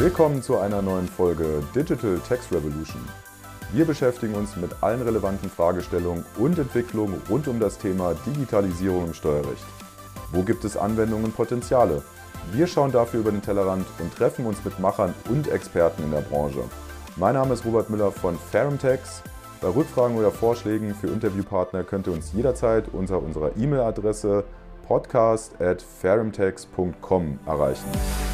Willkommen zu einer neuen Folge Digital Tax Revolution. Wir beschäftigen uns mit allen relevanten Fragestellungen und Entwicklungen rund um das Thema Digitalisierung im Steuerrecht. Wo gibt es Anwendungen und Potenziale? Wir schauen dafür über den Tellerrand und treffen uns mit Machern und Experten in der Branche. Mein Name ist Robert Müller von Ferumtex. Bei Rückfragen oder Vorschlägen für Interviewpartner könnt ihr uns jederzeit unter unserer E-Mail-Adresse podcast@ferumtex.com erreichen.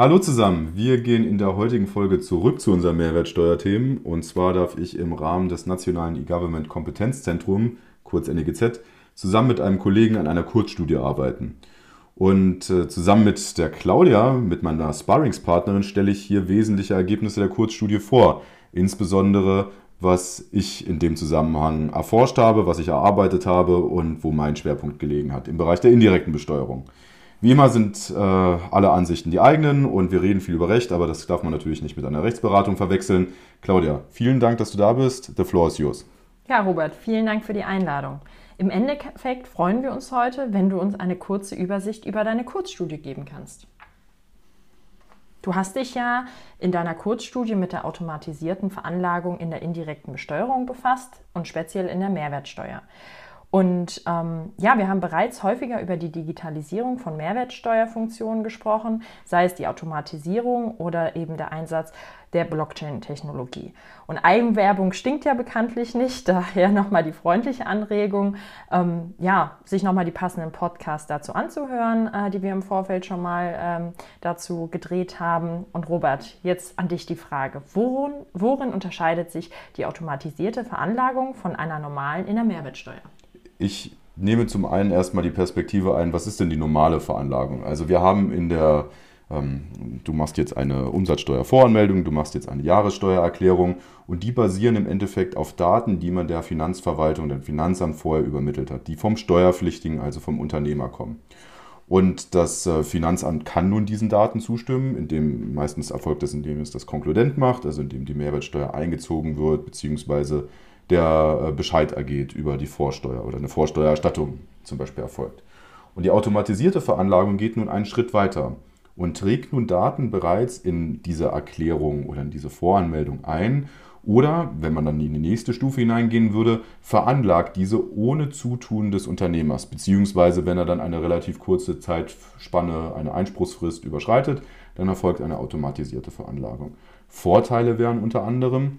Hallo zusammen, wir gehen in der heutigen Folge zurück zu unseren Mehrwertsteuerthemen und zwar darf ich im Rahmen des Nationalen E-Government Kompetenzzentrum, kurz NEGZ, zusammen mit einem Kollegen an einer Kurzstudie arbeiten. Und äh, zusammen mit der Claudia, mit meiner Sparringspartnerin, stelle ich hier wesentliche Ergebnisse der Kurzstudie vor. Insbesondere, was ich in dem Zusammenhang erforscht habe, was ich erarbeitet habe und wo mein Schwerpunkt gelegen hat im Bereich der indirekten Besteuerung. Wie immer sind äh, alle Ansichten die eigenen und wir reden viel über Recht, aber das darf man natürlich nicht mit einer Rechtsberatung verwechseln. Claudia, vielen Dank, dass du da bist. The floor is yours. Ja, Robert, vielen Dank für die Einladung. Im Endeffekt freuen wir uns heute, wenn du uns eine kurze Übersicht über deine Kurzstudie geben kannst. Du hast dich ja in deiner Kurzstudie mit der automatisierten Veranlagung in der indirekten Besteuerung befasst und speziell in der Mehrwertsteuer. Und ähm, ja, wir haben bereits häufiger über die Digitalisierung von Mehrwertsteuerfunktionen gesprochen, sei es die Automatisierung oder eben der Einsatz der Blockchain-Technologie. Und Eigenwerbung stinkt ja bekanntlich nicht, daher nochmal die freundliche Anregung, ähm, ja, sich nochmal die passenden Podcasts dazu anzuhören, äh, die wir im Vorfeld schon mal ähm, dazu gedreht haben. Und Robert, jetzt an dich die Frage, worin, worin unterscheidet sich die automatisierte Veranlagung von einer normalen in der Mehrwertsteuer? Ich nehme zum einen erstmal die Perspektive ein, was ist denn die normale Veranlagung? Also wir haben in der, ähm, du machst jetzt eine Umsatzsteuervoranmeldung, du machst jetzt eine Jahressteuererklärung und die basieren im Endeffekt auf Daten, die man der Finanzverwaltung, dem Finanzamt vorher übermittelt hat, die vom Steuerpflichtigen, also vom Unternehmer kommen. Und das äh, Finanzamt kann nun diesen Daten zustimmen, indem meistens erfolgt das, indem es das konkludent macht, also indem die Mehrwertsteuer eingezogen wird, beziehungsweise der äh, Bescheid ergeht über die Vorsteuer oder eine Vorsteuererstattung zum Beispiel erfolgt. Und die automatisierte Veranlagung geht nun einen Schritt weiter und trägt nun Daten bereits in diese Erklärung oder in diese Voranmeldung ein oder, wenn man dann in die nächste Stufe hineingehen würde, veranlagt diese ohne Zutun des Unternehmers, beziehungsweise wenn er dann eine relativ kurze Zeitspanne, eine Einspruchsfrist überschreitet, dann erfolgt eine automatisierte Veranlagung. Vorteile wären unter anderem,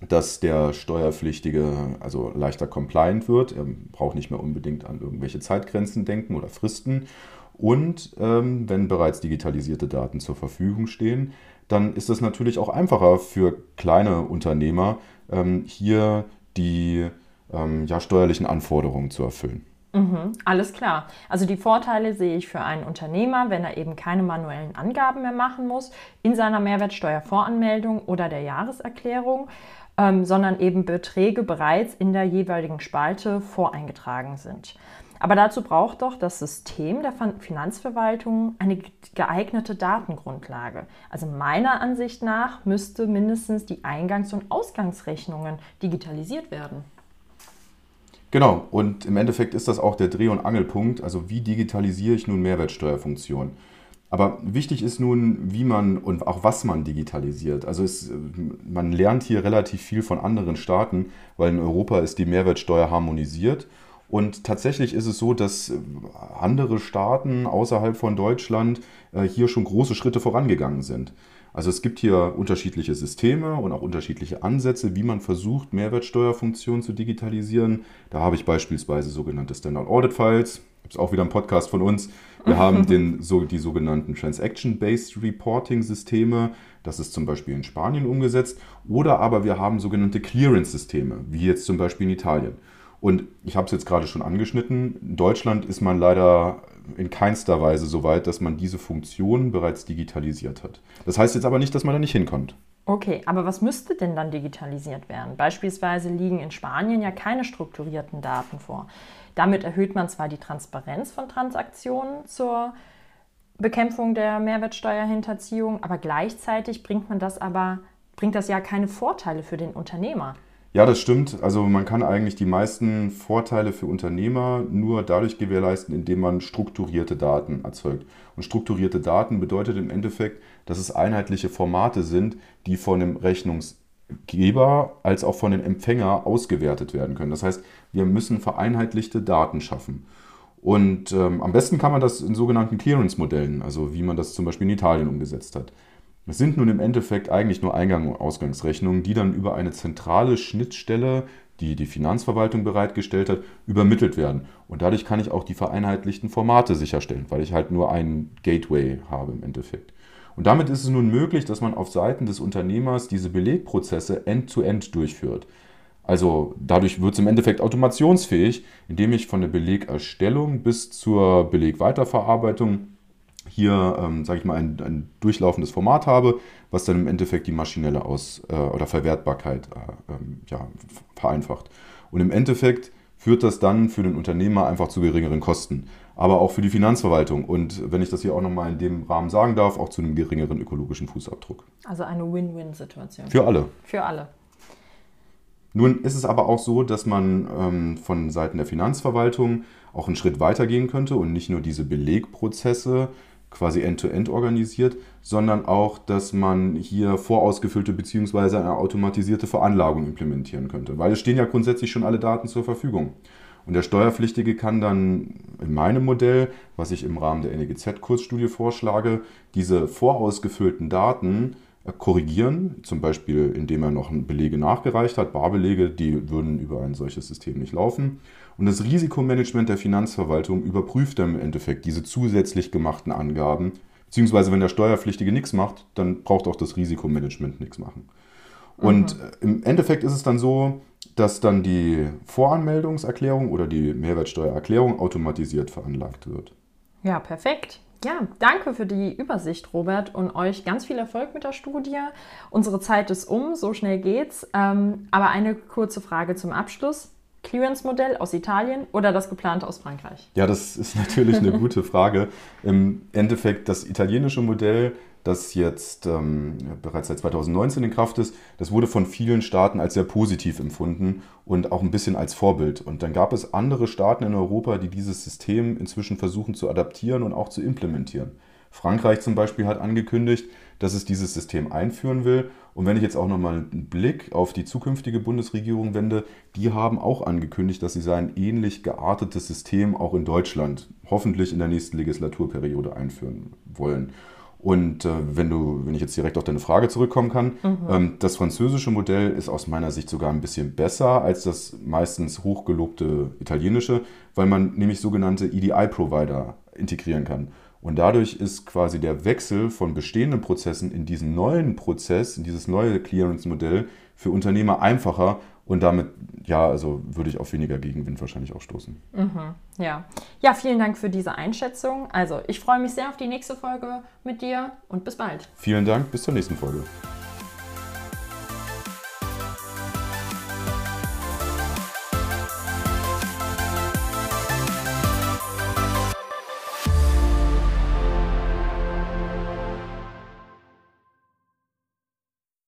dass der Steuerpflichtige also leichter compliant wird. Er braucht nicht mehr unbedingt an irgendwelche Zeitgrenzen denken oder Fristen. Und ähm, wenn bereits digitalisierte Daten zur Verfügung stehen, dann ist es natürlich auch einfacher für kleine Unternehmer, ähm, hier die ähm, ja, steuerlichen Anforderungen zu erfüllen. Mhm, alles klar. Also die Vorteile sehe ich für einen Unternehmer, wenn er eben keine manuellen Angaben mehr machen muss in seiner Mehrwertsteuervoranmeldung oder der Jahreserklärung ähm, sondern eben Beträge bereits in der jeweiligen Spalte voreingetragen sind. Aber dazu braucht doch das System der Finanzverwaltung eine geeignete Datengrundlage. Also meiner Ansicht nach müsste mindestens die Eingangs- und Ausgangsrechnungen digitalisiert werden. Genau, und im Endeffekt ist das auch der Dreh- und Angelpunkt. Also wie digitalisiere ich nun Mehrwertsteuerfunktionen? Aber wichtig ist nun, wie man und auch was man digitalisiert. Also es, man lernt hier relativ viel von anderen Staaten, weil in Europa ist die Mehrwertsteuer harmonisiert. Und tatsächlich ist es so, dass andere Staaten außerhalb von Deutschland äh, hier schon große Schritte vorangegangen sind. Also es gibt hier unterschiedliche Systeme und auch unterschiedliche Ansätze, wie man versucht, Mehrwertsteuerfunktionen zu digitalisieren. Da habe ich beispielsweise sogenannte Standard Audit Files, gibt es auch wieder einen Podcast von uns. Wir haben den, so, die sogenannten Transaction-Based Reporting-Systeme. Das ist zum Beispiel in Spanien umgesetzt. Oder aber wir haben sogenannte Clearance-Systeme, wie jetzt zum Beispiel in Italien. Und ich habe es jetzt gerade schon angeschnitten. In Deutschland ist man leider in keinster Weise so weit, dass man diese Funktion bereits digitalisiert hat. Das heißt jetzt aber nicht, dass man da nicht hinkommt. Okay, aber was müsste denn dann digitalisiert werden? Beispielsweise liegen in Spanien ja keine strukturierten Daten vor. Damit erhöht man zwar die Transparenz von Transaktionen zur Bekämpfung der Mehrwertsteuerhinterziehung, aber gleichzeitig bringt man das aber bringt das ja keine Vorteile für den Unternehmer. Ja, das stimmt. Also man kann eigentlich die meisten Vorteile für Unternehmer nur dadurch gewährleisten, indem man strukturierte Daten erzeugt. Und strukturierte Daten bedeutet im Endeffekt, dass es einheitliche Formate sind, die von dem Rechnungsgeber als auch von den Empfänger ausgewertet werden können. Das heißt, wir müssen vereinheitlichte Daten schaffen. Und ähm, am besten kann man das in sogenannten Clearance-Modellen, also wie man das zum Beispiel in Italien umgesetzt hat. Es sind nun im Endeffekt eigentlich nur Eingang- und Ausgangsrechnungen, die dann über eine zentrale Schnittstelle, die die Finanzverwaltung bereitgestellt hat, übermittelt werden. Und dadurch kann ich auch die vereinheitlichten Formate sicherstellen, weil ich halt nur einen Gateway habe im Endeffekt. Und damit ist es nun möglich, dass man auf Seiten des Unternehmers diese Belegprozesse end-to-end -end durchführt. Also dadurch wird es im Endeffekt automationsfähig, indem ich von der Belegerstellung bis zur Belegweiterverarbeitung hier, ähm, sage ich mal, ein, ein, durchlaufendes Format habe, was dann im Endeffekt die maschinelle Aus- äh, oder Verwertbarkeit äh, ähm, ja, vereinfacht. Und im Endeffekt führt das dann für den Unternehmer einfach zu geringeren Kosten, aber auch für die Finanzverwaltung und wenn ich das hier auch nochmal in dem Rahmen sagen darf, auch zu einem geringeren ökologischen Fußabdruck. Also eine Win-Win-Situation. Für alle. Für alle. Nun ist es aber auch so, dass man ähm, von Seiten der Finanzverwaltung auch einen Schritt weiter gehen könnte und nicht nur diese Belegprozesse quasi end-to-end -end organisiert, sondern auch, dass man hier vorausgefüllte bzw. eine automatisierte Veranlagung implementieren könnte. Weil es stehen ja grundsätzlich schon alle Daten zur Verfügung. Und der Steuerpflichtige kann dann in meinem Modell, was ich im Rahmen der NEGZ-Kursstudie vorschlage, diese vorausgefüllten Daten korrigieren, zum Beispiel indem er noch Belege nachgereicht hat, Barbelege, die würden über ein solches System nicht laufen. Und das Risikomanagement der Finanzverwaltung überprüft dann im Endeffekt diese zusätzlich gemachten Angaben, beziehungsweise wenn der Steuerpflichtige nichts macht, dann braucht auch das Risikomanagement nichts machen. Und mhm. im Endeffekt ist es dann so, dass dann die Voranmeldungserklärung oder die Mehrwertsteuererklärung automatisiert veranlagt wird. Ja, perfekt. Ja, danke für die Übersicht, Robert, und euch ganz viel Erfolg mit der Studie. Unsere Zeit ist um, so schnell geht's. Ähm, aber eine kurze Frage zum Abschluss. Clearance-Modell aus Italien oder das geplante aus Frankreich? Ja, das ist natürlich eine gute Frage. Im Endeffekt das italienische Modell das jetzt ähm, bereits seit 2019 in Kraft ist, das wurde von vielen Staaten als sehr positiv empfunden und auch ein bisschen als Vorbild. Und dann gab es andere Staaten in Europa, die dieses System inzwischen versuchen zu adaptieren und auch zu implementieren. Frankreich zum Beispiel hat angekündigt, dass es dieses System einführen will. Und wenn ich jetzt auch nochmal einen Blick auf die zukünftige Bundesregierung wende, die haben auch angekündigt, dass sie ein ähnlich geartetes System auch in Deutschland hoffentlich in der nächsten Legislaturperiode einführen wollen. Und äh, wenn du, wenn ich jetzt direkt auf deine Frage zurückkommen kann, mhm. ähm, das französische Modell ist aus meiner Sicht sogar ein bisschen besser als das meistens hochgelobte italienische, weil man nämlich sogenannte EDI-Provider integrieren kann. Und dadurch ist quasi der Wechsel von bestehenden Prozessen in diesen neuen Prozess, in dieses neue Clearance-Modell für Unternehmer einfacher und damit, ja, also würde ich auf weniger Gegenwind wahrscheinlich auch stoßen. Mhm, ja. ja, vielen Dank für diese Einschätzung. Also ich freue mich sehr auf die nächste Folge mit dir und bis bald. Vielen Dank, bis zur nächsten Folge.